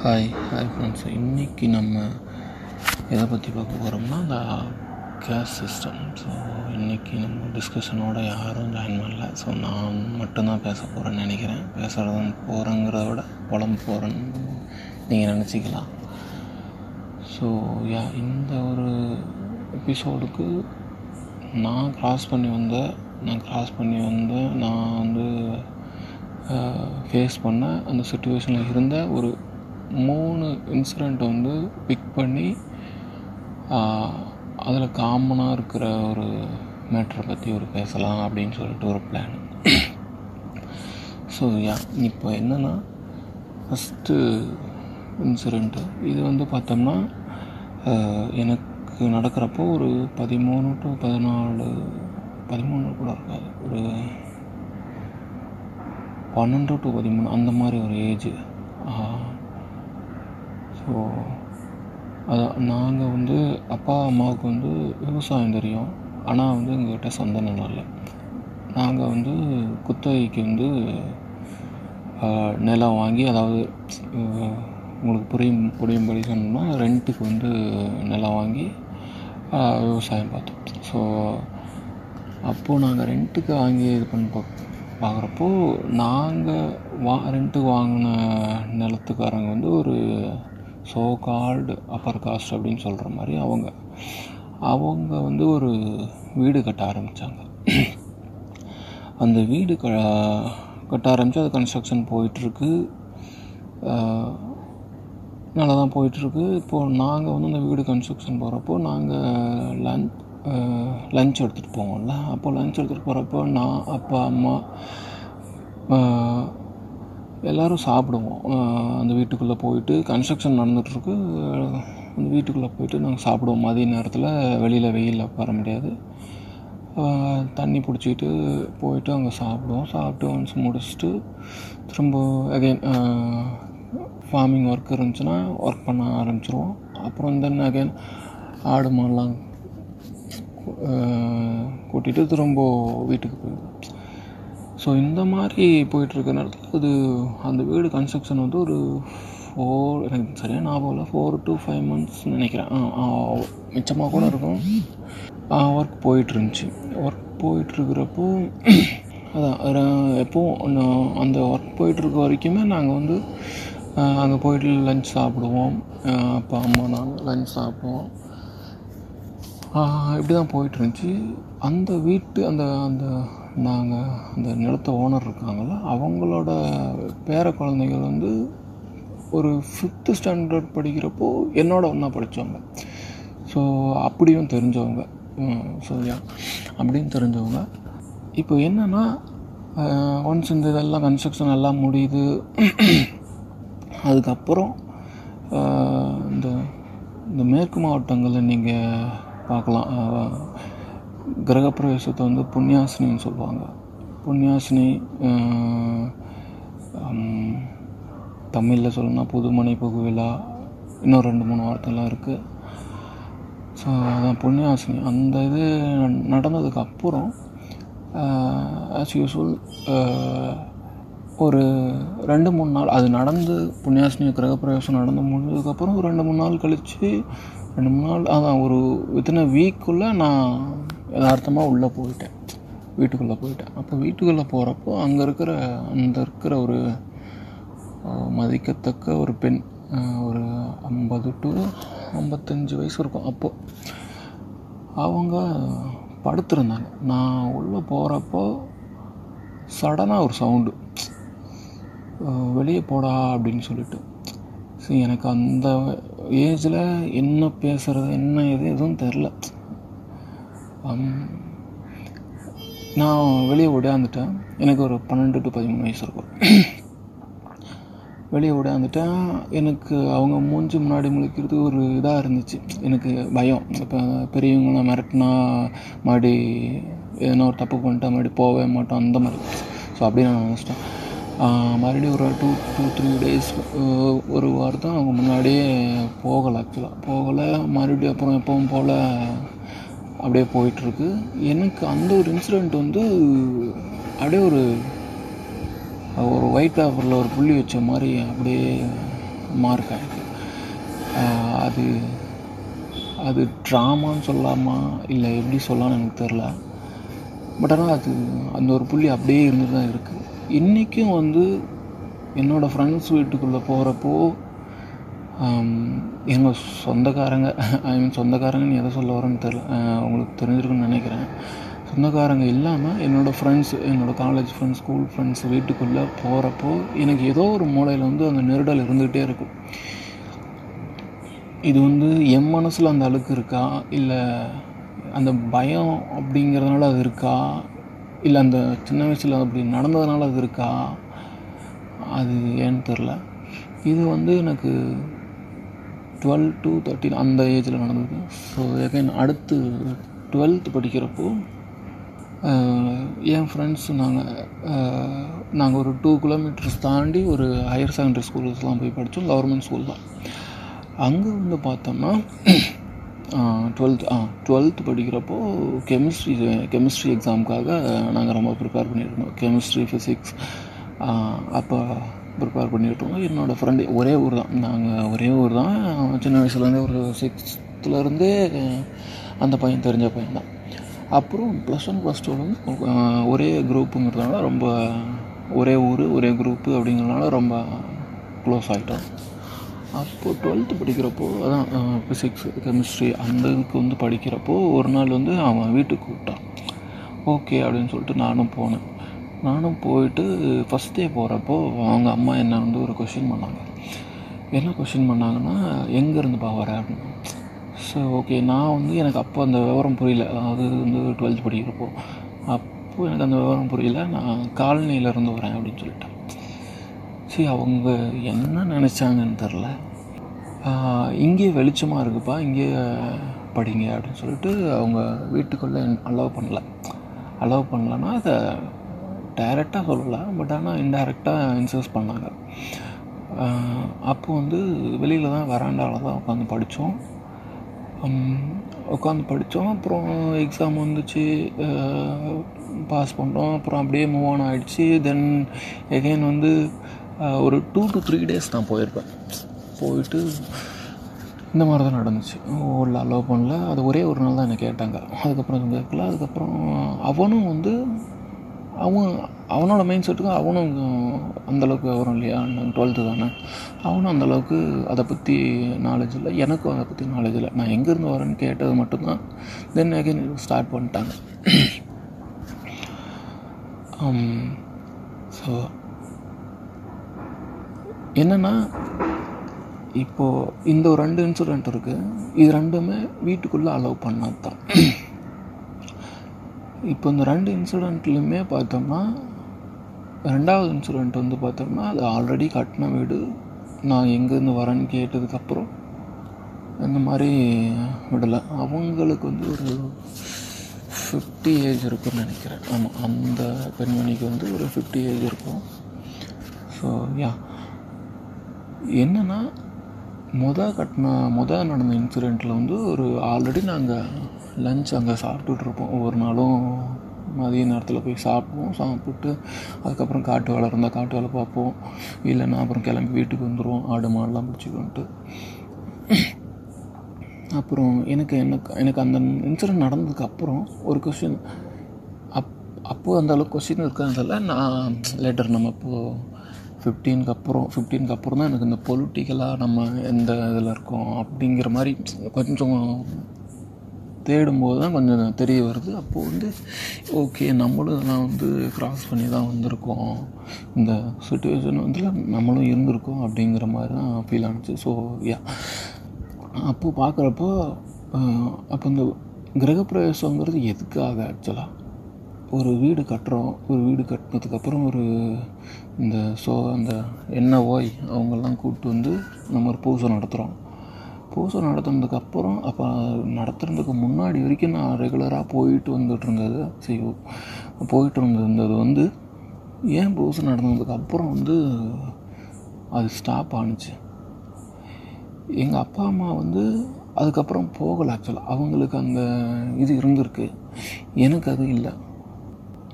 Hi hi friends இன்றைக்கி நம்ம எதை பற்றி பார்க்க போகிறோம்னா அந்த கேஸ் சிஸ்டம் ஸோ இன்றைக்கி நம்ம டிஸ்கஷனோட யாரும் ஜாயின் பண்ணல. ஸோ நான் மட்டும்தான் பேச போகிறேன்னு நினைக்கிறேன். பேசுகிறதும் போகிறேங்கிறத விட புலம் போகிறேன்னு நீங்கள் நினச்சிக்கலாம். ஸோ யா இந்த ஒரு எபிசோடுக்கு நான் க்ராஸ் பண்ணி வந்த நான் க்ராஸ் பண்ணி வந்த நான் வந்து ஃபேஸ் பண்ண அந்த சுச்சுவேஷனில் இருந்த ஒரு மூணு இன்சிடெண்ட் வந்து பிக் பண்ணி அதில் காமனாக இருக்கிற ஒரு மேட்ரை பற்றி ஒரு பேசலாம் அப்படின்னு சொல்லிட்டு ஒரு பிளான் ஸோ யா இப்போ என்னென்னா ஃபஸ்ட்டு இன்சிடெண்ட்டு இது வந்து பார்த்தோம்னா எனக்கு நடக்கிறப்போ ஒரு பதிமூணு டு பதினாலு பதிமூணு கூட இருக்காது. ஒரு பன்னெண்டு டு பதிமூணு அந்த மாதிரி ஒரு ஏஜ் ஸோ அதான் நாங்கள் வந்து அப்பா அம்மாவுக்கு வந்து விவசாயம் தெரியும். ஆனால் வந்து எங்கள்கிட்ட சொந்த நிலம் இல்லை. நாங்கள் வந்து குத்தகைக்கு வந்து நிலம் வாங்கி அதாவது உங்களுக்கு புரியும் புரியும்படி சொன்னோம்னா ரெண்ட்டுக்கு வந்து நிலம் வாங்கி விவசாயம் பார்த்தோம் ஸோ அப்போது நாங்கள் ரெண்ட்டுக்கு வாங்கி இது பண்ணி பா பார்க்குறப்போ நாங்கள் வா ரெண்ட்டுக்கு வாங்கின நிலத்துக்காரங்க வந்து ஒரு ஸோ கால்டு அப்பர் காஸ்ட் அப்படின்னு சொல்கிற மாதிரி அவங்க அவங்க வந்து ஒரு வீடு கட்ட ஆரம்பித்தாங்க அந்த வீடு க கட்ட ஆரம்பித்து அது கன்ஸ்ட்ரக்ஷன் போயிட்டுருக்கு. நல்லா தான் போயிட்டுருக்கு. இப்போது நாங்கள் வந்து அந்த வீடு கன்ஸ்ட்ரக்ஷன் போகிறப்போ நாங்கள் லஞ்ச் லஞ்ச் எடுத்துகிட்டு போவோம்ல. அப்போ லஞ்ச் எடுத்துகிட்டு போகிறப்போ நான் அப்பா அம்மா எல்லோரும் சாப்பிடுவோம். அந்த வீட்டுக்குள்ளே போயிட்டு கன்ஸ்ட்ரக்ஷன் நடந்துகிட்ருக்கு அந்த வீட்டுக்குள்ளே போயிட்டு நாங்கள் சாப்பிடுவோம். மதிய நேரத்தில் வெளியில் வெயிலில் உட்கார முடியாது. தண்ணி பிடிச்சிக்கிட்டு போயிட்டு அங்கே சாப்பிடுவோம். சாப்பிட்டு ஒன்ஸ் முடிச்சுட்டு திரும்ப அகைன் ஃபார்மிங் ஒர்க் இருந்துச்சுன்னா ஒர்க் பண்ண ஆரம்பிச்சிருவோம். அப்புறம் தென் அகைன் ஆடு மாடெலாம் கூட்டிகிட்டு திரும்ப வீட்டுக்கு போயிடுவோம். ஸோ இந்த மாதிரி போயிட்டுருக்க நேரத்தில் அது அந்த வீடு கன்ஸ்ட்ரக்ஷன் வந்து ஒரு ஃபோர் எனக்கு சரியாக ஞாபகம் இல்லை. ஃபோர் டு ஃபைவ் மந்த்ஸ் நினைக்கிறேன். மிச்சமாக கூட இருக்கும். ஒர்க் போயிட்டுருந்துச்சி. ஒர்க் போயிட்டுருக்கிறப்போ அதான் எப்போவும் அந்த ஒர்க் போயிட்டுருக்க வரைக்குமே நாங்கள் வந்து அங்கே போயிட்டு லஞ்ச் சாப்பிடுவோம். அப்பா அம்மா நாங்கள் லஞ்ச் சாப்பிடுவோம். இப்படி தான் போயிட்டுருந்துச்சி. அந்த வீட்டு அந்த அந்த நாங்கள் அந்த நிலத்த ஓனர் இருக்காங்கள அவங்களோட பேர குழந்தைகள் வந்து ஒரு ஃபிஃப்த்து ஸ்டாண்டர்ட் படிக்கிறப்போ என்னோட ஒன்றா படித்தவங்க ஸோ அப்படியும் தெரிஞ்சவங்க. சரியா அப்படியும் அப்படின்னு தெரிஞ்சவங்க. இப்போ என்னென்னா ஒன்ஸ் இந்த இதெல்லாம் கன்ஸ்ட்ரக்ஷன் எல்லாம் முடியுது அதுக்கப்புறம் இந்த இந்த மேற்கு மாவட்டங்களில் நீங்கள் பார்க்கலாம். கிரகப்பிரவேசத்தை வந்து புண்ணியாசினின்னு சொல்லுவாங்க. புண்ணியாசினி தமிழில் சொல்லணும்னா புதுமனை புகுவிழா இன்னும் ரெண்டு மூணு வார்த்தைலாம் இருக்குது ஸோ அதான் புண்ணியாசினி. அந்த இது நடந்ததுக்கு அப்புறம் ஆஸ் யூஸ்வல் ஒரு ரெண்டு மூணு நாள் அது நடந்து புண்ணியாசினி கிரகப்பிரவேசம் நடந்து முடிஞ்சதுக்கப்புறம் ஒரு ரெண்டு மூணு நாள் கழித்து ரெண்டு மூணு நாள் அதான் ஒரு வித்தின் வீக்குள்ளே நான் யதார்த்தமாக உள்ளே போயிட்டேன். வீட்டுக்குள்ளே போயிட்டேன். அப்போ வீட்டுக்குள்ளே போகிறப்போ அங்கே இருக்கிற அந்த இருக்கிற ஒரு மதிக்கத்தக்க ஒரு பெண் ஒரு ஐம்பது டு ஐம்பத்தஞ்சு வயசு இருக்கும். அப்போது அவங்க படுத்திருந்தாங்க. நான் உள்ளே போகிறப்போ சடனாக ஒரு சவுண்டு வெளியே போடா அப்படின்னு சொல்லிட்டு ஸோ எனக்கு அந்த ஏஜில் என்ன பேசுகிறது என்ன எது எதுவும் தெரில um, நான் வெளியே ஓடியாந்துட்டேன் எனக்கு ஒரு பன்னெண்டு டு பதிமூணு வயசு இருக்கும். வெளியே ஓடியாந்துட்டேன் எனக்கு அவங்க மூஞ்சி முன்னாடி முழிக்கிறது ஒரு இதாக இருந்துச்சு. எனக்கு பயம். இப்போ பெரியவங்களாம் மிரட்டினா மறுபடி எதனா ஒரு தப்பு பண்ணிட்டா மறுபடி போகவே மாட்டோம். அந்த மாதிரி. ஸோ அப்படி நான் நினச்சிட்டேன். மறுபடியும் ஒரு டூ டூ த்ரீ டேஸ் ஒரு வாரம் அவங்க முன்னாடியே போகலை ஆக்சுவலாக போகலை மறுபடியும் அப்புறம் எப்பவும் போல் அப்படியே போயிட்டுருக்கு. எனக்கு அந்த ஒரு இன்சிடெண்ட் வந்து அப்படியே ஒரு ஒரு ஒயிட் பேப்பரில் ஒரு புள்ளி வச்ச மாதிரி அப்படியே மார்க் ஆகிருக்கு அது அது ட்ராமான்னு சொல்லாமா இல்லை எப்படி சொல்லலாம்னு எனக்கு தெரில. பட் ஆனால் அது அந்த ஒரு புள்ளி அப்படியே இருந்து தான் இருக்குது இன்றைக்கும் வந்து என்னோடய ஃப்ரெண்ட்ஸ் வீட்டுக்குள்ளே போகிறப்போ எங்கள் சொந்தக்காரங்க ஐ மீன் சொந்தக்காரங்கன்னு எதை சொல்ல வரேன்னு தெரில உங்களுக்கு தெரிஞ்சிருக்குன்னு நினைக்கிறேன். சொந்தக்காரங்க இல்லாமல் என்னோடய ஃப்ரெண்ட்ஸ் என்னோடய காலேஜ் ஃப்ரெண்ட்ஸ் ஸ்கூல் ஃப்ரெண்ட்ஸ் வீட்டுக்குள்ளே போகிறப்போ எனக்கு ஏதோ ஒரு மூலையில் வந்து அந்த நெருடல் இருந்துகிட்டே இருக்கும். இது வந்து என் மனசில் அந்த அழுக்கு இருக்கா? இல்லை அந்த பயம் அப்படிங்கிறதுனால அது இருக்கா? இல்லை அந்த சின்ன வயசில் அப்படி நடந்ததுனால அது இருக்கா? அது ஏன்னு தெரில இது வந்து எனக்கு டுவெல் டு தேர்ட்டின் அந்த ஏஜில் நடந்தது. ஸோ எகைன் அடுத்து டுவெல்த் படிக்கிறப்போ என் ஃப்ரெண்ட்ஸ் நாங்கள் நாங்கள் ஒரு டூ கிலோமீட்டர்ஸ் தாண்டி ஒரு ஹையர் செகண்டரி ஸ்கூல்ஸ்லாம் போய் படித்தோம் கவர்மெண்ட் ஸ்கூல் தான். அங்கே வந்து பார்த்தோம்னா டுவெல்த் ஆ டுவெல்த் படிக்கிறப்போ கெமிஸ்ட்ரி கெமிஸ்ட்ரி எக்ஸாமுக்காக நாங்கள் ரொம்ப ப்ரிப்பேர் பண்ணியிருந்தோம். கெமிஸ்ட்ரி ஃபிசிக்ஸ் அப்போ ப்ரிப்பேர் பண்ணிகிட்ருந்தோம் என்னோடய ஃப்ரெண்டு ஒரே ஊர் தான். நாங்கள் ஒரே ஊர் தான். சின்ன வயசுலேருந்தே ஒரு சிக்ஸ்த்துலேருந்தே அந்த பையன் தெரிஞ்ச பையன் தான். அப்புறம் ப்ளஸ் ஒன் ப்ளஸ் டூவில் வந்து ஒரே குரூப்புங்கிறதுனால ரொம்ப ஒரே ஊர் ஒரே குரூப்பு அப்படிங்கிறதுனால ரொம்ப க்ளோஸ் ஆகிட்டோம் அப்போது டுவெல்த்து படிக்கிறப்போ அதான் ஃபிசிக்ஸ் கெமிஸ்ட்ரி அந்த இதுக்கு வந்து படிக்கிறப்போ ஒரு நாள் வந்து அவன் வீட்டுக்கு கூப்பிட்டான். ஓகே அப்படின்னு சொல்லிட்டு நானும் போனேன். நானும் போயிட்டு ஃபஸ்ட் டே போகிறப்போ அவங்க அம்மா என்ன வந்து ஒரு கொஷின் பண்ணாங்க. என்ன கொஷின் பண்ணாங்கன்னா எங்கேருந்துப்பா வர? அப்படின்னு. ஸோ ஓகே நான் வந்து எனக்கு அப்போ அந்த விவரம் புரியல. அதாவது வந்து டுவெல்த் படிக்கிறப்போ. அப்போது எனக்கு அந்த விவரம் புரியல. நான் காலனியிலேருந்து வரேன் அப்படின்னு சொல்லிட்டேன். சரி அவங்க என்ன நினச்சாங்கன்னு தெரில. இங்கே வெளிச்சமாக இருக்குப்பா இங்கே படிங்க அப்படின்னு சொல்லிட்டு அவங்க வீட்டுக்குள்ளே அலோவ் பண்ணல. அலோவ் பண்ணலன்னா அதை டைரெக்டாக சொல்லலை பட் ஆனால் இன்டைரக்டாக இன்சஸ் பண்ணாங்க. அப்போ வந்து வெளியில் தான் வராண்டாவில் தான் உட்காந்து படித்தோம். உட்காந்து படித்தோம் அப்புறம் எக்ஸாம் வந்துச்சு. பாஸ் பண்ணிட்டோம் அப்புறம் அப்படியே மூவ் ஆன் ஆகிடுச்சு தென் எகைன் வந்து ஒரு டூ டு த்ரீ டேஸ் நான் போயிருப்பேன். போயிட்டு இந்த மாதிரி தான் நடந்துச்சு. உள்ள அலோவ் பண்ணல. அது ஒரே ஒரு நாள் தான் என்னை கேட்டாங்க. அதுக்கப்புறம் கேட்கல. அதுக்கப்புறம் அவனும் வந்து அவன் அவனோட மைண்ட் செட்டுக்கும் அவனும் அந்தளவுக்கு வரும் இல்லையா? டுவெல்த்து தானே. அவனும் அந்தளவுக்கு அதை பற்றி நாலேஜ் இல்லை. எனக்கும் அதை பற்றி நாலேஜ் இல்லை. நான் எங்கேருந்து வரேன்னு கேட்டது மட்டும்தான். தென் அகைன் ஸ்டார்ட் பண்ணிட்டாங்க. Um, ஸோ என்னென்னா இப்போது இந்த ஒரு ரெண்டு இன்சிடெண்ட் இருக்குது இது ரெண்டுமே வீட்டுக்குள்ளே அலோவ் பண்ணது தான் இப்போ இந்த ரெண்டு இன்சிடெண்ட்லையுமே பார்த்தோம்னா ரெண்டாவது இன்சிடெண்ட் வந்து பார்த்தோம்னா அது ஆல்ரெடி கட்டின வீடு. நான் எங்கேருந்து வரேன்னு கேட்டதுக்கப்புறம் இந்த மாதிரி விடலை. அவங்களுக்கு வந்து ஒரு ஃபிஃப்டி ஏஜ் இருக்குன்னு நினைக்கிறேன். ஆமாம் அந்த பெண்மணிக்கு வந்து ஒரு ஃபிஃப்டி ஏஜ் இருக்கும். ஸோ யா என்னென்னா மொதல் கட்டின மொதல் நடந்த இன்சிடெண்ட்டில் வந்து ஒரு ஆல்ரெடி நாங்கள் லஞ்ச் அங்கே சாப்பிட்டுட்ருப்போம் ஒவ்வொரு நாளும் மதிய நேரத்தில் போய் சாப்பிடுவோம். சாப்பிட்டு அதுக்கப்புறம் காட்டு வேலை இருந்தால் காட்டு வேலை பார்ப்போம். இல்லைன்னா அப்புறம் கிளம்பி வீட்டுக்கு வந்துடுவோம் ஆடு மாடெலாம் பிடிச்சிக்கோன்ட்டு. அப்புறம் எனக்கு எனக்கு எனக்கு அந்த இன்சிடென்ட் நடந்ததுக்கப்புறம் ஒரு கொஷின் அப் அப்போது அந்த அளவுக்கு கொஷின் இருக்கிறதால நான் லேட்டர் நம்ம இப்போது ஃபிஃப்டீனுக்கு அப்புறம் ஃபிஃப்டீனுக்கு அப்புறம் தான் எனக்கு இந்த பொலிட்டிக்கலாக நம்ம எந்த இதில் இருக்கோம் அப்படிங்கிற மாதிரி கொஞ்சம் தேடும்போது தான் கொஞ்சம் தெரிய வருது. அப்போது வந்து ஓகே நம்மளும் இதெல்லாம் வந்து க்ராஸ் பண்ணி தான் வந்திருக்கோம். இந்த சுச்சுவேஷன் வந்து நம்மளும் இருந்திருக்கோம் அப்படிங்கிற மாதிரி தான் ஃபீல் ஆனிச்சு. ஸோ யா அப்போது பார்க்குறப்போ அப்போ இந்த கிரகப்பிரவேசங்கிறது எதுக்காக ஆக்சுவலாக ஒரு வீடு கட்டுறோம். ஒரு வீடு கட்டினதுக்கப்புறம் ஒரு இந்த ஸோ அந்த என்ன ஓய் அவங்கெல்லாம் கூப்பிட்டு வந்து நம்ம ஒரு பூசை நடத்துகிறோம் பூசை நடத்துனதுக்கப்புறம் அப்போ நடத்துறதுக்கு முன்னாடி வரைக்கும் நான் ரெகுலராக போயிட்டு வந்துட்டு இருந்தது. சரி போயிட்டு இருந்தது வந்து ஏன் பூசை நடந்ததுக்கப்புறம் வந்து அது ஸ்டாப் ஆணுச்சு எங்கள் அப்பா அம்மா வந்து அதுக்கப்புறம் போகலை ஆக்சுவலாக அவங்களுக்கு அந்த இது இருந்திருக்கு. எனக்கு அது இல்லை.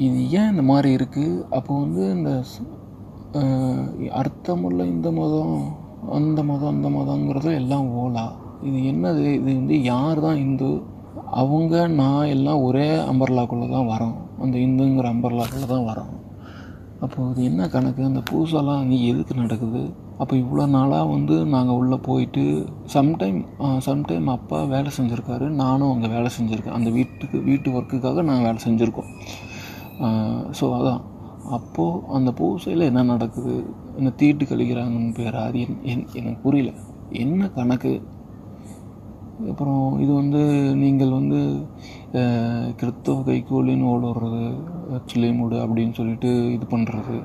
இது ஏன் இந்த மாதிரி இருக்குது அப்போ வந்து இந்த அர்த்தமுள்ள இந்த மதம் அந்த மதம் அந்த மதங்கிறது எல்லாம் ஓலா. இது என்னது? இது வந்து யார் தான் இந்து? அவங்க நான் எல்லாம் ஒரே அம்பர்லாக்குள்ளே தான் வரோம். அந்த இந்துங்கிற அம்பர்லாக்குள்ளே தான் வரோம். அப்போது இது என்ன கணக்கு? அந்த பூசெல்லாம் அங்கே எதுக்கு நடக்குது? அப்போ இவ்வளோ நாளாக வந்து நாங்கள் உள்ளே போயிட்டு சம்டைம் சம்டைம் அப்பா வேலை செஞ்சுருக்காரு நானும் அங்கே வேலை செஞ்சுருக்கேன். அந்த வீட்டுக்கு வீட்டு ஒர்க்குக்காக நாங்கள் வேலை செஞ்சுருக்கோம். ஸோ அதான். அப்போது அந்த பூசையில் என்ன நடக்குது? என்ன தீட்டு கழிக்கிறாங்கன்னு பேர் அது என் என்- எனக்கு புரியல. என்ன கணக்கு? அப்புறம் இது வந்து நீங்கள் வந்து கிறித்தவ கைகோலின்னு ஓடுறது ஆக்சுவலி மூடு அப்படின்னு சொல்லிட்டு இது பண்ணுறது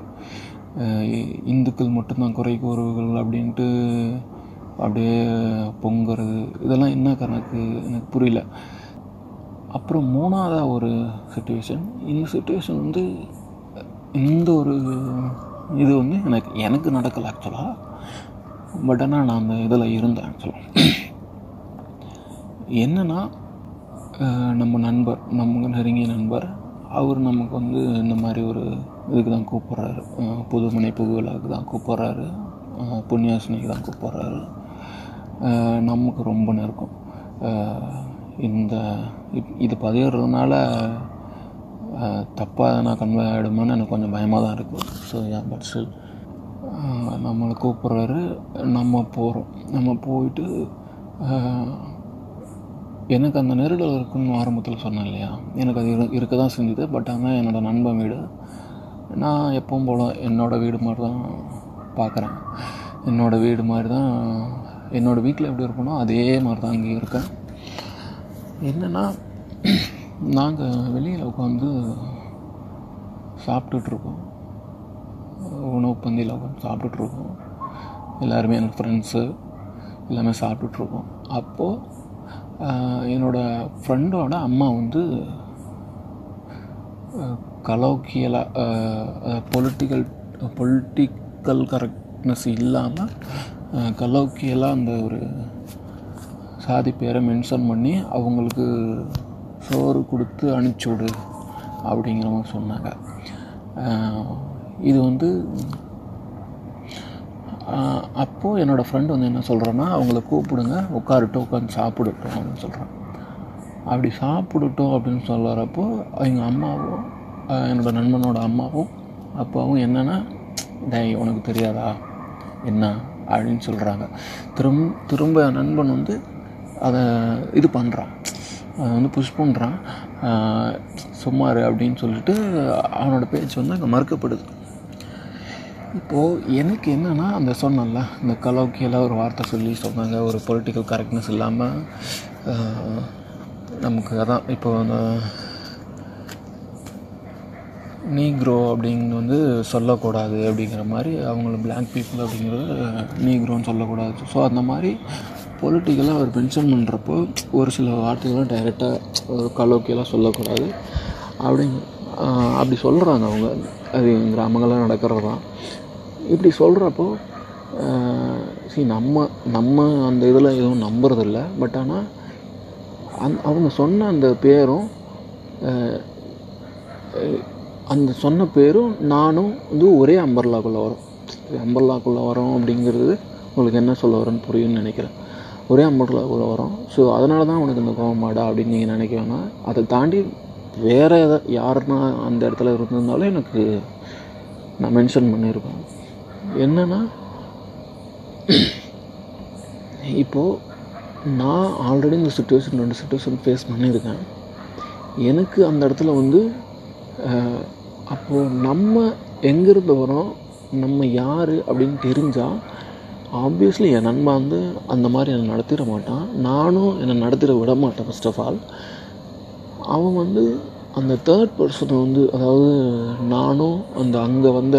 இந்துக்கள் மட்டும்தான் குறை கூறுவர்கள் அப்படின்ட்டு அப்படியே பொங்குறது. இதெல்லாம் என்ன கணக்கு? எனக்கு புரியல. அப்புறம் மூணாவதாக ஒரு சுச்சுவேஷன் இந்த சுச்சுவேஷன் வந்து இந்த ஒரு இது வந்து எனக்கு எனக்கு நடக்கலை ஆக்சுவலாக பட் ஆனால் நான் அந்த இதில் இருந்தேன் ஆக்சுவலாக என்னென்னா நம்ம நண்பர் நமக்கு நெருங்கிய நண்பர் அவர் நமக்கு வந்து இந்த மாதிரி ஒரு இதுக்கு தான் கூப்பிட்றாரு. புதுமனை புகுவிழாவுக்கு தான் கூப்பிட்றாரு. புண்ணியாசனைக்கு தான் கூப்பிட்றாரு. நமக்கு ரொம்ப நெருக்கம். இந்த இது பதிவிடுறதுனால தப்பாக நான் கன்வே ஆகிடுமோன்னு எனக்கு கொஞ்சம் பயமாக தான் இருக்குது ஸோ யா பட் ஸ்டில் நம்மளை கூப்பிட்றாரு நம்ம போகிறோம் நம்ம போயிட்டு எனக்கு அந்த நெருடல் இருக்குன்னு ஆரம்பத்தில் சொன்னேன் இல்லையா? எனக்கு அது இரு இருக்க தான் செஞ்சுது. பட் ஆனால் என்னோடய நண்பன் வீடு நான் எப்பவும் போல் என்னோடய வீடு மாதிரி தான் பார்க்குறேன் என்னோடய வீடு மாதிரி தான் என்னோடய வீட்டில் எப்படி இருக்கணும் அதே மாதிரி தான் இங்கே இருக்கேன். என்னென்னா நாங்கள் வெளியில் உட்காந்து சாப்பிட்டுட்ருக்கோம். உணவு பந்தியில் உட்காந்து சாப்பிட்டுட்ருக்கோம். எல்லாருமே எனக்கு ஃப்ரெண்ட்ஸு எல்லாமே சாப்பிட்டுட்ருக்கோம். அப்போது என்னோடய ஃப்ரெண்டோட அம்மா வந்து கலோக்கியலாக பொலிட்டிக்கல் பொலிட்டிக்கல் கரெக்ட்னஸ் இல்லாமல் கலோக்கியலாக அந்த ஒரு சாதி பேரை மென்ஷன் பண்ணி அவங்களுக்கு சோறு கொடுத்து அனுப்பிச்சி விடு அப்படிங்கிற மாதிரி சொன்னாங்க. இது வந்து அப்போது என்னோடய ஃப்ரெண்டு வந்து என்ன சொல்கிறேன்னா அவங்கள கூப்பிடுங்க உட்காரட்டும் உட்காந்து சாப்பிடட்டும் அப்படின்னு சொல்கிறேன் அப்படி சாப்பிடட்டும் அப்படின்னு சொல்கிறப்போ எங்கள் அம்மாவும் என்னோடய நண்பனோட அம்மாவும் அப்பாவும் என்னென்னா டேய் உனக்கு தெரியாதா? என்ன? அப்படின்னு சொல்கிறாங்க திரும்ப திரும்ப நண்பன் வந்து அதை இது பண்ணுறான் அதை வந்து புஷ் பண்ணுறான் சும்மாரு அப்படின்னு சொல்லிட்டு அவனோட பேச்சு வந்து அங்கே மறுக்கப்படுது. இப்போது எனக்கு என்னென்னா அந்த சொன்னேன்ல இந்த கலோக்கியில் ஒரு வார்த்தை சொல்லி சொன்னாங்க ஒரு பொலிட்டிக்கல் கரெக்ட்னஸ் இல்லாமல் நமக்கு அதான் இப்போ அந்த நீக்ரோ அப்படின்னு வந்து சொல்லக்கூடாது அப்படிங்கிற மாதிரி அவங்கள பிளாக் பீப்புள் அப்படிங்கிறது நீக்ரோன்னு சொல்லக்கூடாது. ஸோ அந்த மாதிரி பொலிட்டிக்கலாக அவர் மென்ஷன் பண்ணுறப்போ ஒரு சில வார்த்தைகள்லாம் டைரெக்டாக கலோக்கியெல்லாம் சொல்லக்கூடாது. அப்படிங்க அப்படி சொல்கிறாங்க அவங்க. அது கிராமங்களில் நடக்கிறது. தான் இப்படி சொல்கிறப்போ சி நம்ம நம்ம அந்த இதில் எதுவும் நம்புறதில்ல. பட் ஆனால் அந் அவங்க சொன்ன அந்த பேரும் அந்த சொன்ன பேரும் நானும் வந்து ஒரே அம்பர்லாக்குள்ளே வரும். அம்பர்லாக்குள்ளே வரோம் அப்படிங்கிறது உங்களுக்கு என்ன சொல்ல வரேன்னு புரியும்னு நினைக்கிறேன். ஒரே அம்பர்லாக்குள்ளே வரும். ஸோ அதனால தான் உனக்கு இந்த கோவமாடா அப்படின்னு நீங்கள் நினைக்க வேணாம் அதை தாண்டி வேறு எதை யாருன்னா அந்த இடத்துல இருந்திருந்தாலும் எனக்கு நான் மென்ஷன் பண்ணியிருப்பேன். என்னென்னா இப்போது நான் ஆல்ரெடி இந்த சுச்சுவேஷன் ரெண்டு சுச்சுவேஷன் ஃபேஸ் பண்ணியிருக்கேன். எனக்கு அந்த இடத்துல வந்து அப்போது நம்ம எங்கேருந்து வரோம் நம்ம யார் அப்படின்னு தெரிஞ்சால் ஆப்வியஸ்லி என் நண்பன் வந்து அந்த மாதிரி என்னை நடத்திட மாட்டான். நானும் என்னை நடத்திட விட மாட்டேன் ஃபஸ்ட் ஆஃப் ஆல் அவன் வந்து அந்த தேர்ட் பர்சனை வந்து அதாவது நானும் அந்த அங்கே வந்த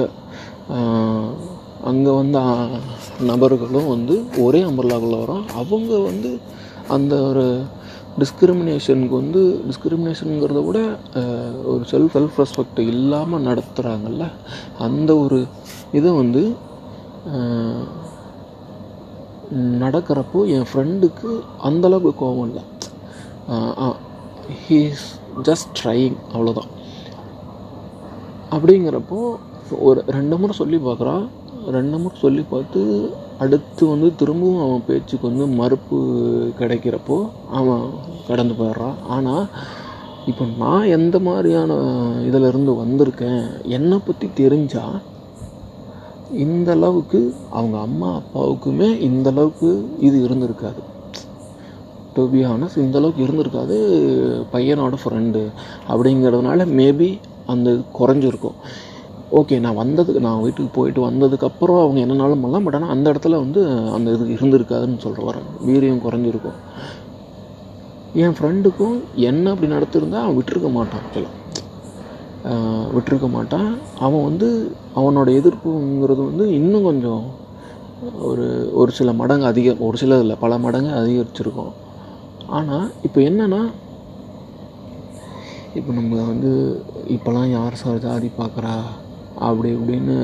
அங்கே வந்த நபர்களும் வந்து ஒரே அம்பர்லாக்குள்ளே வரோம் அவங்க வந்து அந்த ஒரு டிஸ்கிரிமினேஷனுக்கு வந்து டிஸ்கிரிமினேஷனுங்கிறத விட ஒரு செல்ஃப் செல்ஃப் ரெஸ்பெக்ட் இல்லாமல் நடத்துகிறாங்கல்ல அந்த ஒரு இதை வந்து நடக்கிறப்போ என் ஃப்ரெண்டுக்கு அந்தளவுக்கு கோவம் இல்லை. ஹீஸ் ஜஸ்ட் ட்ரைங் அவ்வளோதான் அப்படிங்கிறப்போ ஒரு ரெண்டு முறை சொல்லி பார்க்குறான். ரெண்டு முறை சொல்லி பார்த்து அடுத்து வந்து திரும்பவும் அவன் பேச்சுக்கு வந்து மறுப்பு கிடைக்கிறப்போ அவன் கடந்து போயிடுறான். ஆனால் இப்போ நான் எந்த மாதிரியான இதிலிருந்து வந்திருக்கேன் என்னை பற்றி தெரிஞ்சால் இந்த அளவுக்கு அவங்க அம்மா அப்பாவுக்குமே இந்த அளவுக்கு இது இருந்திருக்காது. டு பி ஆனஸ் இந்த அளவுக்கு இருந்திருக்காது பையனோட ஃப்ரெண்டு அப்படிங்கிறதுனால மேபி அந்த இது குறைஞ்சிருக்கும். ஓகே நான் வந்ததுக்கு நான் வீட்டுக்கு போயிட்டு வந்ததுக்கப்புறம் அவங்க என்னனாலும் பண்ணலாம் பட் ஆனால் அந்த இடத்துல வந்து அந்த இது இருந்திருக்காதுன்னு சொல்கிற வரேன் வீரியம் குறைஞ்சிருக்கும். என் ஃப்ரெண்டுக்கும் என்ன அப்படி நடத்திருந்தா அவன் விட்டுருக்க மாட்டான் ஆக்சுவலாக விட்டுருக்க மாட்டான். அவன் வந்து அவனோட எதிர்ப்புங்கிறது வந்து இன்னும் கொஞ்சம் ஒரு ஒரு சில மடங்கு அதிக ஒரு சில இல்லை பல மடங்கு அதிகரிச்சிருக்கோம். ஆனால் இப்போ என்னென்னா இப்போ நம்ம வந்து இப்போலாம் யார் சார் ஜாதி பார்க்குறா அப்படி இப்படின்னு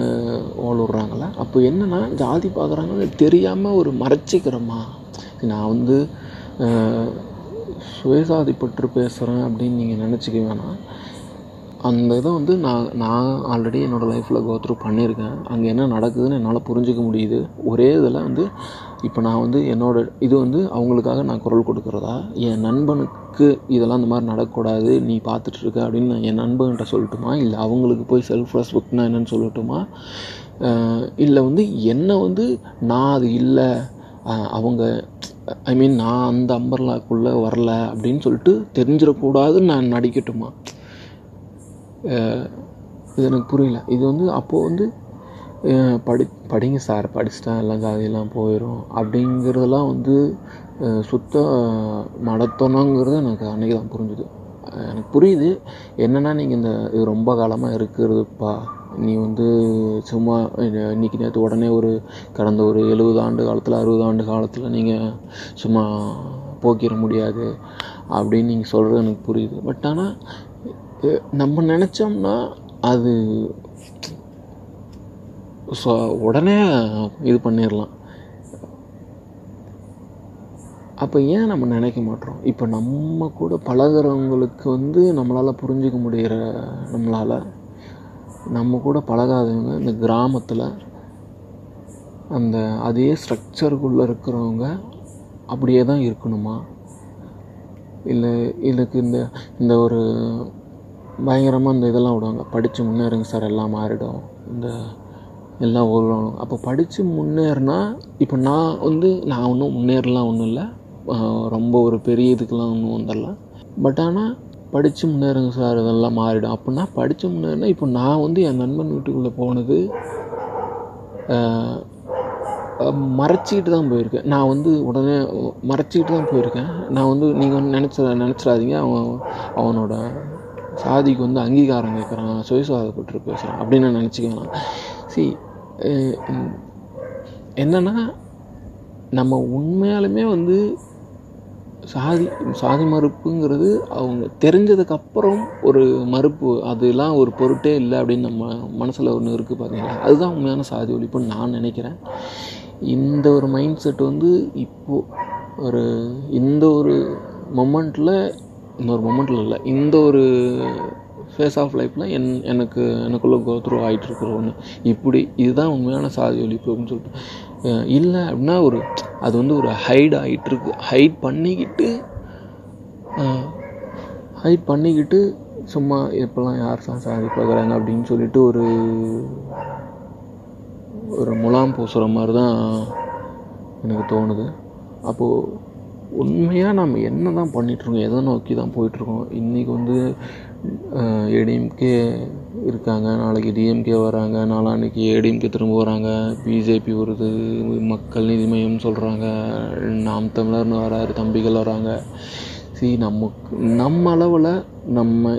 ஓடுறாங்கள அப்போ என்னென்னா ஜாதி பார்க்குறாங்கன்னு தெரியாமல் ஒரு மறைச்சிக்கிறோமா? நான் வந்து சுயசாதி பற்று பேசுகிறேன் அப்படின்னு நீங்கள் நினச்சிக்க வேணாம். அந்த இதை வந்து நான் நான் ஆல்ரெடி என்னோடய லைஃப்பில் கோத்ரூ பண்ணியிருக்கேன். அங்கே என்ன நடக்குதுன்னு என்னால் புரிஞ்சிக்க முடியுது. ஒரே இதில் வந்து இப்போ நான் வந்து என்னோடய இது வந்து அவங்களுக்காக நான் குரல் கொடுக்குறதா? என் நண்பனுக்கு இதெல்லாம் இந்த மாதிரி நடக்கக்கூடாது நீ பார்த்துட்டு இருக்க அப்படின்னு நான் என் நண்பன்கிட்ட சொல்லட்டுமா? இல்லை அவங்களுக்கு போய் செல்ஃப் ரெஸ்பெக்ட்னா என்னன்னு சொல்லட்டுமா? இல்லை வந்து என்ன வந்து நான் அது இல்லை அவங்க ஐ மீன் நான் அந்த அம்பர்லாக்குள்ளே வரல அப்படின்னு சொல்லிட்டு தெரிஞ்சிடக்கூடாதுன்னு நான் நடிக்கட்டுமா? இது எனக்கு புரியல. இது வந்து அப்போது வந்து படி படிங்க சார். படிச்சிட்டா எல்லாம் ஜாதியெல்லாம் போயிடும் அப்படிங்கிறதெல்லாம் வந்து சுத்த மடத்தனங்கிறது எனக்கு அன்றைக்கி தான் புரிஞ்சுது. எனக்கு புரியுது. என்னென்னா நீங்கள் இந்த இது ரொம்ப காலமாக இருக்கிறதுப்பா. நீ வந்து சும்மா இ- இன்னைக்கு நேற்று உடனே ஒரு கடந்த ஒரு எழுபது ஆண்டு காலத்தில் அறுபது ஆண்டு காலத்தில் நீங்கள் சும்மா போக்கிட முடியாது அப்படின்னு நீங்கள் சொல்கிறது எனக்கு புரியுது. பட் ஆனால் நம்ம நினச்சோம்னா அது ஸோ உடனே இது பண்ணிடலாம் அப்போ ஏன் நம்ம நினைக்க மாட்டோம் இப்போ நம்ம கூட பழகுறவங்களுக்கு வந்து நம்மளால் புரிஞ்சிக்க முடிகிற நம்மளால் நம்ம கூட பழகாதவங்க இந்த கிராமத்தில் அந்த அதே ஸ்ட்ரக்சருக்குள்ளே இருக்கிறவங்க அப்படியே தான் இருக்கணுமா? இல்லை இதுக்கு இந்த இந்த ஒரு பயங்கரமாக இந்த இதெல்லாம் விடுவாங்க. படித்து முன்னேறுங்க சார் எல்லாம் மாறிடும். இந்த எல்லாம் ஓடுவாங்க அப்போ படித்து முன்னேறினா இப்போ நான் வந்து நான் ஒன்றும் முன்னேறலாம் ஒன்றும் இல்லை. ரொம்ப ஒரு பெரிய இதுக்கெலாம் ஒன்றும் வந்துடலாம் பட் ஆனால் படித்து முன்னேறுங்க சார் இதெல்லாம் மாறிடும். அப்படின்னா படித்து முன்னேறினா இப்போ நான் வந்து என் நண்பன் வீட்டுக்குள்ளே போனது மறைச்சிக்கிட்டு தான் போயிருக்கேன். நான் வந்து உடனே மறைச்சிக்கிட்டு தான் போயிருக்கேன். நான் வந்து நீங்கள் வந்து நினச்ச நினச்சிடாதீங்க. அவன் அவனோட சாதிக்கு வந்து அங்கீகாரம் கேட்குறான் சுயசாதப்பட்டு பேசுகிறான் அப்படின்னு நான் நினச்சிக்கலாம். சி என்னென்னா நம்ம உண்மையாலுமே வந்து சாதி சாதி மறுப்புங்கிறது அவங்க தெரிஞ்சதுக்கப்புறம் ஒரு மறுப்பு அதெல்லாம் ஒரு பொருட்டே இல்லை அப்படின்னு நம்ம மனசில் ஒன்று இருக்குது பார்த்தீங்களா அதுதான் உண்மையான சாதி ஒழிப்புன்னு நான் நினைக்கிறேன். இந்த ஒரு மைண்ட் செட் வந்து இப்போது ஒரு இந்த ஒரு மொமெண்ட்டில் இந்த ஒரு மொமெண்ட்டில் இல்லை. இந்த ஒரு ஃபேஸ் ஆஃப் லைஃப்பில் என் எனக்கு எனக்குள்ளே கோத்ரூ ஆகிட்டுருக்குற ஒன்று இப்படி இதுதான் உண்மையான சாதி ஒழிப்பு அப்படின்னு சொல்லிட்டு. இல்லை அப்படின்னா ஒரு அது வந்து ஒரு ஹைட் ஆகிட்டுருக்கு ஹைட் பண்ணிக்கிட்டு ஹைட் பண்ணிக்கிட்டு சும்மா எப்போல்லாம் யார் சா சாதி பார்க்குறாங்க அப்படின்னு சொல்லிட்டு ஒரு ஒரு முலாம் பூசுகிற மாதிரி தான் எனக்கு தோணுது. அப்போது உண்மையாக நம்ம என்ன தான் பண்ணிகிட்ருக்கோம் எதை நோக்கி தான் போயிட்டுருக்கோம் இன்றைக்கி வந்து ஏடிஎம்கே இருக்காங்க நாளைக்கு டிஎம்கே வராங்க நாளான்னைக்கு ஏடிஎம்கே திரும்ப வராங்க பிஜேபி வருது மக்கள் நீதி மையம் சொல்கிறாங்க நாம் தமிழர்னு வராரு தம்பிகள் வராங்க. சரி நமக்கு நம்ம அளவில் நம்ம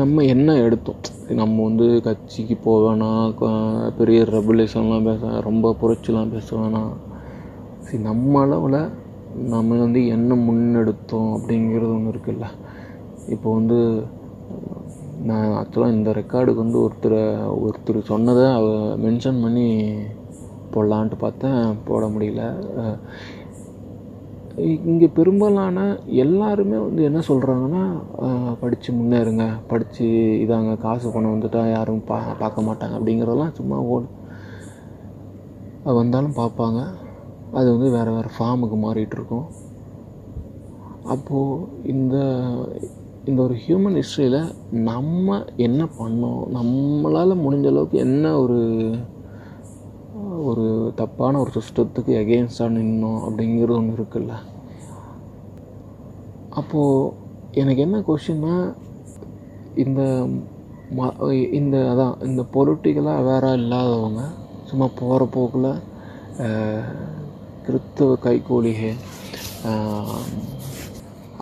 நம்ம என்ன எடுத்தோம்? நம்ம வந்து கட்சிக்கு போக வேணாம் பெரிய ரெபுலேஷன்லாம் பேச ரொம்ப புரட்சிலாம் பேச வேணாம். சரி நம்ம அளவில் நம்ம வந்து என்ன முன்னெடுத்தோம் அப்படிங்கிறது ஒன்று இருக்குல்ல. இப்போ வந்து நான் ஆக்சுவலாக இந்த ரெக்கார்டுக்கு வந்து ஒருத்தர் ஒருத்தர் சொன்னதை அவ மென்ஷன் பண்ணி போடலான்ட்டு பார்த்தேன் போட முடியல. இங்கே பெரும்பாலான எல்லாருமே வந்து என்ன சொல்கிறாங்கன்னா படித்து முன்னேறுங்க படித்து இதாங்க காசு பணம் வந்துட்டால் யாரும் பா பார்க்க மாட்டாங்க அப்படிங்கிறதெல்லாம் சும்மா ஓ வந்தாலும் பார்ப்பாங்க. அது வந்து வேறு வேறு ஃபார்முக்கு மாறிட்டுருக்கும். அப்போது இந்த இந்த ஒரு ஹியூமன் ஹிஸ்ட்ரியில் நம்ம என்ன பண்ணோம்? நம்மளால் முடிஞ்ச அளவுக்கு என்ன ஒரு ஒரு தப்பான ஒரு சிஸ்டத்துக்கு எகெயின்ஸ்டாக நின்னோம் அப்படிங்கிறது ஒன்று இருக்குல்ல. அப்போது எனக்கு என்ன கொஷின்னா இந்த ம இந்த அதான் இந்த பொலிட்டிக்கலாக அவேராக இல்லாதவங்க சும்மா போகிற போக்கில் கிறிஸ்தவ கைகூலிகை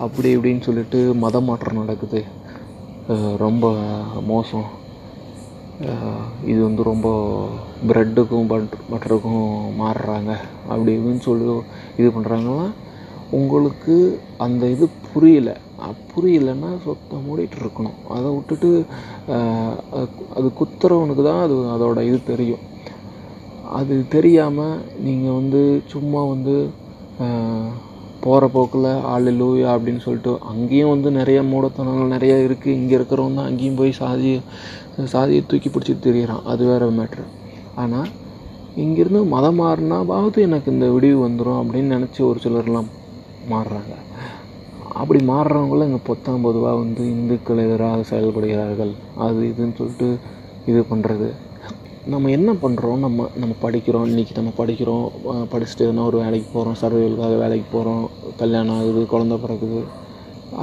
அப்படி இப்படின்னு சொல்லிட்டு மத மாற்றம் நடக்குது. ரொம்ப மோசம். இது வந்து ரொம்ப ப்ரெட்டுக்கும் பட் பட்டருக்கும் மாறுறாங்க. அப்படி இப்படின்னு சொல்லி இது பண்ணுறாங்கன்னா உங்களுக்கு அந்த இது புரியல. புரியலைன்னா சொத்தை மூடிட்டு இருக்கணும். அதை விட்டுட்டு அது குத்துறவனுக்கு தான் அது அதோட இது தெரியும். அது தெரியாமல் நீங்கள் வந்து சும்மா வந்து போகிற போக்கில் ஆள் லூயா அப்படின்னு சொல்லிட்டு அங்கேயும் வந்து நிறைய மூடத்தனங்கள் நிறைய இருக்குது இங்கே இருக்கிறவங்க தான் அங்கேயும் போய் சாதி சாதியை தூக்கி பிடிச்சி தெரியிறான். அது வேறு மேட்ரு ஆனால் இங்கேருந்து மதம் மாறினாவது எனக்கு இந்த விடிவு வந்துடும் அப்படின்னு நினச்சி ஒரு சிலர்லாம் மாறுறாங்க. அப்படி மாறுறவங்களும் இங்கே பொத்தாம் பொதுவாக வந்து இந்துக்கள் எதிராக செயல்படுகிறார்கள். அது இதுன்னு சொல்லிட்டு இது பண்ணுறது நம்ம என்ன பண்ணுறோம் நம்ம நம்ம படிக்கிறோம். இன்றைக்கி நம்ம படிக்கிறோம். படிச்சுட்டு எதனா ஒரு வேலைக்கு போகிறோம் சர்வைவலுக்காக வேலைக்கு போகிறோம் கல்யாணம் ஆகுது குழந்த பிறகுது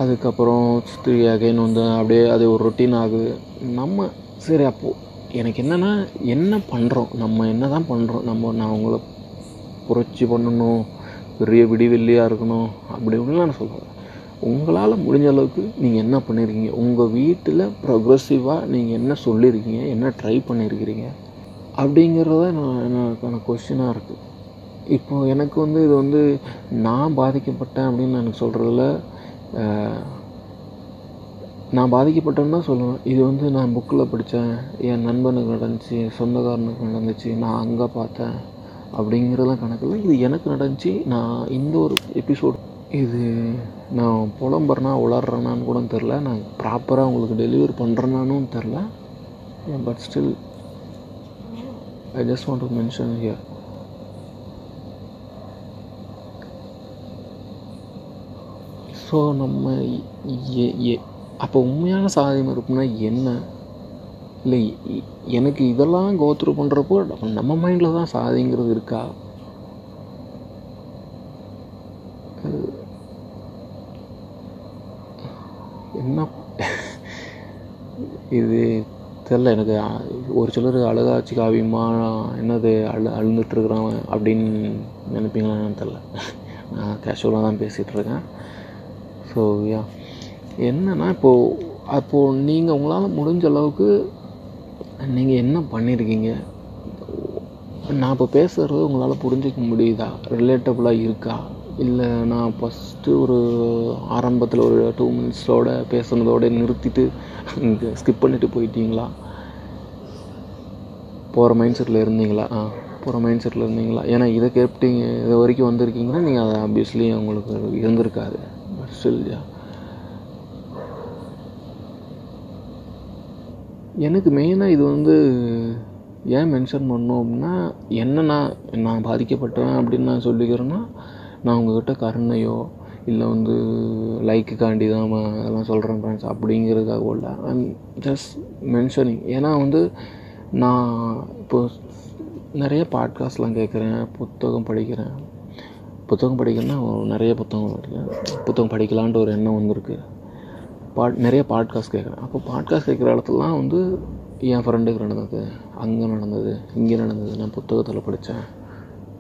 அதுக்கப்புறம் திரும்பி அகைன் வந்து அப்படியே அது ஒரு ரொட்டீன் ஆகுது. நம்ம சரி அப்போது எனக்கு என்னென்னா என்ன பண்ணுறோம் நம்ம என்ன தான் பண்ணுறோம் நம்ம நான் அவங்கள புரட்சி பண்ணணும். பெரிய விடிவெள்ளியாக இருக்கணும். அப்படி இப்படிலாம் நான் சொல்கிறேன் உங்களால் முடிஞ்ச அளவுக்கு நீங்கள் என்ன பண்ணியிருக்கீங்க உங்கள் வீட்டில் ப்ரொக்ரெசிவாக நீங்கள் என்ன சொல்லியிருக்கீங்க என்ன ட்ரை பண்ணியிருக்கிறீங்க அப்படிங்கிறத நான் எனக்கான கொஷினாக இருக்குது இப்போது எனக்கு வந்து இது வந்து நான் பாதிக்கப்பட்டேன் அப்படின்னு எனக்கு சொல்கிறதுல நான் பாதிக்கப்பட்டேன்னு தான் சொல்லுவேன் இது வந்து நான் புக்கில் படித்தேன் என் நண்பனுக்கு நடந்துச்சு சொந்தக்காரனுக்கு நடந்துச்சு நான் அங்கே பார்த்தேன் அப்படிங்கிறதெல்லாம் கணக்கில் இது எனக்கு நடந்துச்சு. நான் இந்த ஒரு எபிசோட் இது நான் புலம்புறேனா உளர்றேனான்னு கூட தெரில நான் ப்ராப்பராக உங்களுக்கு டெலிவரி பண்ணுறேனானும் தெரில but still I just want to mention here so நம்ம அப்போ உண்மையான சாதி இருக்குன்னா என்ன? இல்லை எனக்கு இதெல்லாம் கோத்ரூ பண்ணுறப்போ நம்ம மைண்டில் தான் சாதிங்கிறது இருக்கா என்ன இது தெரில எனக்கு ஒரு சிலர் அழகாட்சி காவியமாக என்னது அழு அழுந்துட்டுருக்குறான் அப்படின்னு நினைப்பீங்களா என்னன்னு தெரில நான் கேஷுவலாக தான் பேசிகிட்டு இருக்கேன் ஸோ யா என்னன்னா இப்போது அப்போது நீங்கள் உங்களால் முடிஞ்ச அளவுக்கு நீங்கள் என்ன பண்ணியிருக்கீங்க நான் இப்போ பேசுகிறது உங்களால் புரிஞ்சிக்க முடியுதா? ரிலேட்டபுளாக இருக்கா? இல்லை நான் ஃபஸ்ட்டு ஒரு ஆரம்பத்தில் ஒரு டூ மினிட்ஸோட பேசுனதோட நிறுத்திட்டு இங்கே ஸ்கிப் பண்ணிவிட்டு போயிட்டீங்களா? போகிற மைண்ட் செட்டில் இருந்தீங்களா? ஆ போகிற மைண்ட் செட்டில் இருந்தீங்களா? ஏன்னா இதை கேப்டிங்க இது வரைக்கும் வந்திருக்கீங்கன்னா நீங்கள் அதை ஆப்வியஸ்லி உங்களுக்கு இருந்திருக்காது. பட் ஸ்டில் எனக்கு மெயினாக இது வந்து ஏன் மென்ஷன் பண்ணோம் அப்படின்னா என்ன நான் நான் பாதிக்கப்பட்டேன் அப்படின்னு நான் சொல்லிக்கிறேன்னா நான் உங்ககிட்ட கருணையோ இல்லை வந்து லைக்குக்காண்டி தான் அதெல்லாம் சொல்கிறேன் ஃப்ரெண்ட்ஸ் அப்படிங்கிறதுக்காக இல்லை. ஐம் ஜஸ்ட் மென்ஷனிங் ஏன்னா வந்து நான் இப்போ நிறைய பாட்காஸ்ட்லாம் கேட்குறேன் புத்தகம் படிக்கிறேன். புத்தகம் படிக்கிறேன்னா நிறைய புத்தகம் படிக்கிறேன் புத்தகம் படிக்கலான்ட்டு ஒரு எண்ணம் வந்திருக்கு. பாட் நிறைய பாட்காஸ்ட் கேட்குறேன் அப்போ பாட்காஸ்ட் கேட்குற இடத்துலலாம் வந்து என் ஃப்ரெண்டுக்கு நடந்தது அங்கே நடந்தது இங்கே நடந்தது. நான் புத்தகத்தில் படித்தேன்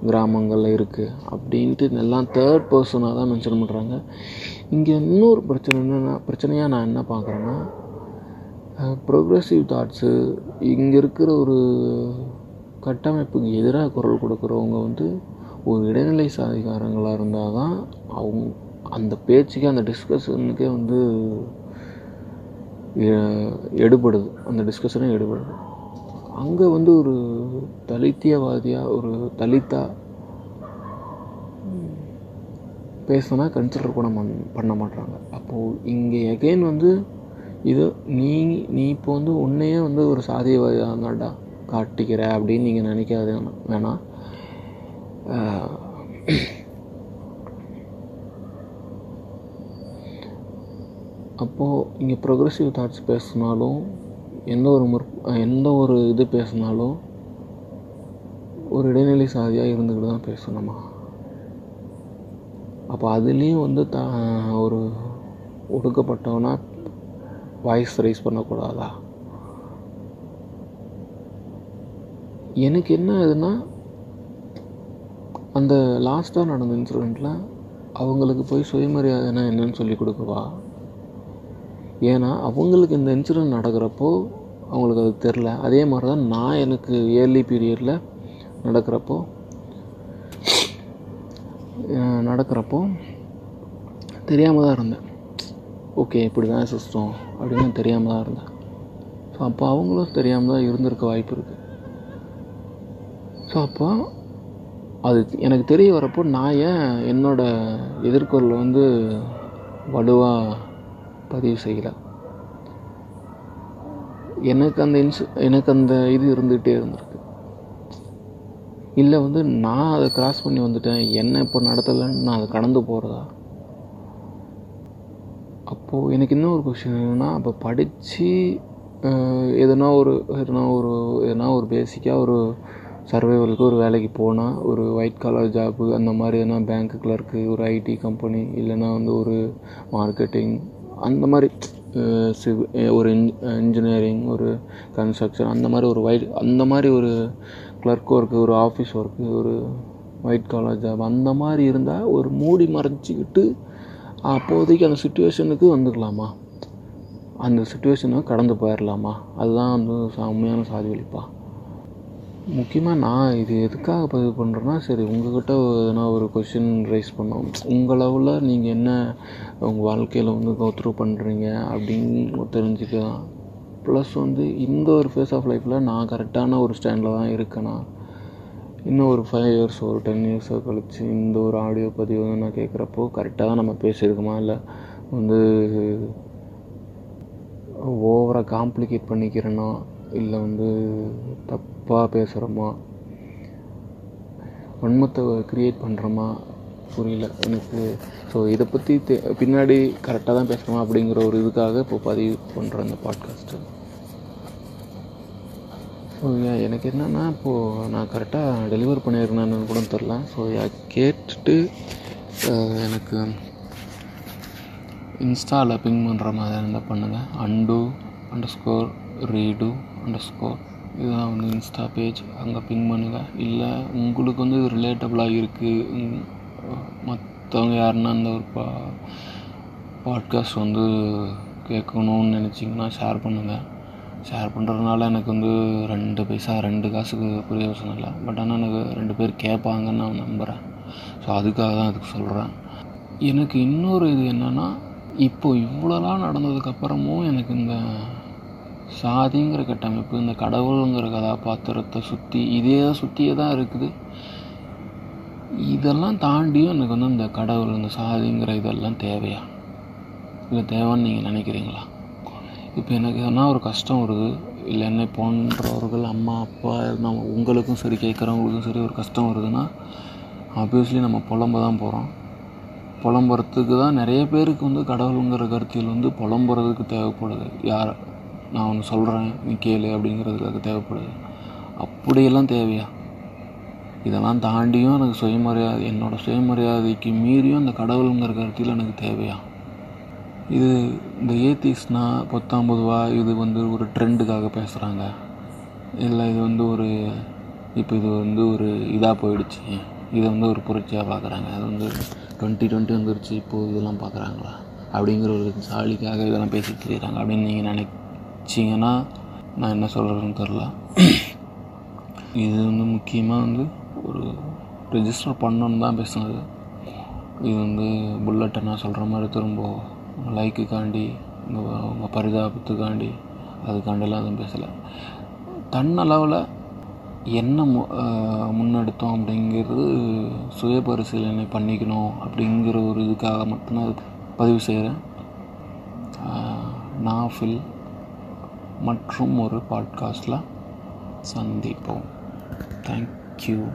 கிராமங்களில் இருக்குது அப்படின்ட்டு எல்லாம் தேர்ட் பர்சனாக தான் மென்ஷன் பண்ணுறாங்க இங்கே இன்னொரு பிரச்சனை என்னென்னா பிரச்சனையாக நான் என்ன பார்க்குறேன்னா ப்ரோக்ரெசிவ் தாட்ஸு இங்கே இருக்கிற ஒரு கட்டமைப்புக்கு எதிராக குரல் கொடுக்குறவங்க வந்து ஒரு இடைநிலை சாதிகாரங்களாக இருந்தால் தான் அவங்க அந்த பேச்சுக்கே அந்த டிஸ்கஷனுக்கே வந்து எடுபடுது. அந்த டிஸ்கஷனே எடுபடுது. அங்கே வந்து ஒரு தலித்தியவாதியாக ஒரு தலித்தா பேசினா கன்சிடர் கூட மண் பண்ண மாட்டாங்க அப்போது இங்கே எகெயின் வந்து இது நீ நீ இப்போ வந்து உன்னையே வந்து ஒரு சாதியவாதியாக இருந்தாடா காட்டிக்கிற அப்படின்னு நீங்கள் நினைக்காத வேணாம் அப்போது இங்கே ப்ரொக்ரெசிவ் தாட்ஸ் பேசினாலும் எந்த ஒரு முற் எந்த ஒரு இது பேசினாலும் ஒரு இடைநிலை சாதியாக இருந்துக்கிட்டு தான் பேசணுமா? அப்போ அதுலேயும் வந்து த ஒரு ஒடுக்கப்பட்டவனா வாய்ஸ் ரைஸ் பண்ணக்கூடாதா? எனக்கு என்ன இதுன்னா அந்த லாஸ்ட்டாக நடந்த இன்சிடெண்ட்டில் அவங்களுக்கு போய் சுயமரியாதைனா என்னன்னு சொல்லி கொடுக்கவா? ஏன்னா அவங்களுக்கு இந்த இன்சிடெண்ட் நடக்கிறப்போ அவங்களுக்கு அது தெரில அதே மாதிரி தான் நான் எனக்கு இயர்லி பீரியடில் நடக்கிறப்போ நடக்கிறப்போ தெரியாமல் தான் இருந்தேன். ஓகே இப்படி தான் சிஸ்டம் அப்படின்னு தெரியாமல் தான் இருந்தேன். ஸோ அப்போ அவங்களும் தெரியாமல் தான் இருந்திருக்க வாய்ப்பு இருக்குது ஸோ அப்போ அது எனக்கு தெரிய வரப்போ நான் ஏன் என்னோடய எதிர்கொள்ள வந்து வலுவாக பதிவு செய்யலை. எனக்கு அந்த இன்சு எனக்கு அந்த இது இருந்துகிட்டே இருந்திருக்கு. இல்லை வந்து நான் அதை கிராஸ் பண்ணி வந்துட்டேன். என்ன இப்போ நடத்தலைன்னு நான் அதை கடந்து போகிறதா அப்போது எனக்கு இன்னும் ஒரு கொஷின் என்னென்னா அப்போ படித்து எதனா ஒரு எதனா ஒரு எதனா ஒரு பேசிக்காக ஒரு சர்வைவலுக்கு ஒரு வேலைக்கு போனால் ஒரு ஒயிட் காலர் ஜாப்பு அந்த மாதிரி எதனா பேங்க் கிளர்க்கு ஒரு ஐடி கம்பெனி இல்லைன்னா வந்து ஒரு மார்க்கெட்டிங் அந்த மாதிரி சிவ் ஒரு இன் இன்ஜினியரிங் ஒரு கன்ஸ்ட்ரக்ஷன் அந்த மாதிரி ஒரு ஒயிட் அந்த மாதிரி ஒரு கிளர்க் ஒர்க்கு ஒரு ஆஃபீஸ் ஒர்க்கு ஒரு ஒயிட் காலர் ஜாப் அந்த மாதிரி இருந்தால் ஒரு மூடி மறைச்சிக்கிட்டு அப்போதைக்கு அந்த சுச்சுவேஷனுக்கு வந்துக்கலாமா? அந்த சுச்சுவேஷனை கடந்து போயிடலாமா அதுதான் வந்து உண்மையான சாதி வெளிப்பா முக்கியமாக நான் இது எதுக்காக பதிவு பண்ணுறேன்னா சரி உங்கள்கிட்ட எதனா ஒரு கொஷின் ரைஸ் பண்ணோம். உங்களவில் நீங்கள் என்ன உங்கள் வாழ்க்கையில் வந்து கோத்ரூ பண்ணுறீங்க அப்படின்னு தெரிஞ்சுக்கலாம். ப்ளஸ் வந்து இந்த ஒரு ஃபேஸ் ஆஃப் லைஃப்பில் நான் கரெக்டான ஒரு ஸ்டாண்டில் தான் இருக்கேனா? இன்னும் ஒரு ஃபைவ் இயர்ஸ் ஒரு டென் இயர்ஸோ கழித்து இந்த ஒரு ஆடியோ பதிவு வந்து நான் கேட்குறப்போ கரெக்டாக தான் நம்ம பேசியிருக்கோமா? இல்லை வந்து ஓவராக காம்ப்ளிகேட் பண்ணிக்கிறேன்னா இல்லை வந்து தப்பு தப்பாக பேசுகிறோமா வன்மத்தை க்ரியேட் பண்ணுறோமா புரியல எனக்கு. ஸோ இதை பற்றி தெ பின்னாடி கரெக்டாக தான் பேசுகிறோமா அப்படிங்கிற ஒரு இதுக்காக இப்போ பதிவு பண்ணுறேன் இந்த பாட்காஸ்ட்டு ஸோ எனக்கு என்னென்னா இப்போது நான் கரெக்டாக டெலிவர் பண்ணியிருந்தேன்னு கூட தெரில ஸோ கேட்டுட்டு எனக்கு இன்ஸ்டாவில் பிங் பண்ணுற மாதிரி இருந்தால் பண்ணுங்கள் and underscore read underscore இதுதான் வந்து இன்ஸ்டா பேஜ். அங்கே பின் பண்ணுங்கள் இல்லை உங்களுக்கு வந்து இது ரிலேட்டபுளாக இருக்குது மற்றவங்க யாருன்னா அந்த ஒரு பா பாட்காஸ்ட் வந்து கேட்கணுன்னு நினச்சிங்கன்னா ஷேர் பண்ணுங்கள் ஷேர் பண்ணுறதுனால எனக்கு வந்து ரெண்டு பைசா ரெண்டு காசுக்கு பிரயோஜனம் இல்லை. பட் ஆனால் எனக்கு ரெண்டு பேர் கேட்பாங்கன்னு நான் நம்புகிறேன் ஸோ அதுக்காக தான் அதுக்கு சொல்கிறேன் எனக்கு இன்னொரு இது என்னென்னா இப்போ இவ்வளோலாம் நடந்ததுக்கப்புறமும் எனக்கு இந்த சாதிங்கிற கட்டமைப்பு இந்த கடவுளுங்கிற கதாபாத்திரத்தை சுற்றி இதே சுற்றியே தான் இருக்குது. இதெல்லாம் தாண்டியும் எனக்கு வந்து இந்த கடவுள் இந்த சாதிங்கிற இதெல்லாம் தேவையா? இது தேவைன்னு நீங்கள் நினைக்கிறீங்களா? இப்போ எனக்கு எதனா ஒரு கஷ்டம் வருது இல்லை என்னை போன்றவர்கள் அம்மா அப்பா நம்ம உங்களுக்கும் சரி கேட்குறவங்களுக்கும் சரி ஒரு கஷ்டம் வருதுன்னா ஆப்வியஸ்லி நம்ம புலம்ப தான் போகிறோம் புலம்புறதுக்கு தான் நிறைய பேருக்கு வந்து கடவுளுங்கிற கருத்தியல் வந்து புலம்புறதுக்கு தேவைப்படுது. யார் நான் ஒன்று சொல்கிறேன் நீ கேளு அப்படிங்கிறதுக்காக தேவைப்படுது. அப்படியெல்லாம் தேவையா? இதெல்லாம் தாண்டியும் எனக்கு சுயமரியாதை என்னோடய சுயமரியாதைக்கு மீறியும் அந்த கடவுளுங்கிற கருத்தில் எனக்கு தேவையா? இது இந்த ஏத்திஸ்னா பத்தாம் பொதுவாக இது வந்து ஒரு ட்ரெண்டுக்காக பேசுகிறாங்க இல்லை இது வந்து ஒரு இப்போ இது வந்து ஒரு இதாக போயிடுச்சு. இதை வந்து ஒரு புரட்சியாக பார்க்குறாங்க அது வந்து டுவெண்ட்டி டுவெண்ட்டி வந்துருச்சு இப்போது இதெல்லாம் பார்க்குறாங்களா அப்படிங்கிற ஒரு சாலிக்காக இதெல்லாம் பேசிட்டு தெரியுறாங்க அப்படின்னு நீங்கள் வச்சிங்கன்னா நான் என்ன சொல்கிறதுன்னு தெரில இது வந்து முக்கியமாக வந்து ஒரு ரெஜிஸ்டர் பண்ணணுன்னு தான் பேசுனது. இது வந்து புல்லட்டை நான் சொல்கிற மாதிரி திரும்ப லைக்குக்காண்டி உங்கள் உங்கள் பரிதாபத்துக்காண்டி அதுக்காண்டிலாம் எதுவும் பேசலை. தன்னளவில் என்ன மு முன்னெடுத்தோம் அப்படிங்கிறது சுய பரிசீலனை பண்ணிக்கணும் அப்படிங்கிற ஒரு இதுக்காக மட்டும்தான் பதிவு செய்கிறேன் நான் ஃபில் மற்றும் ஒரு பாட்காஸ்டில் சந்திப்போம். தேங்க்யூ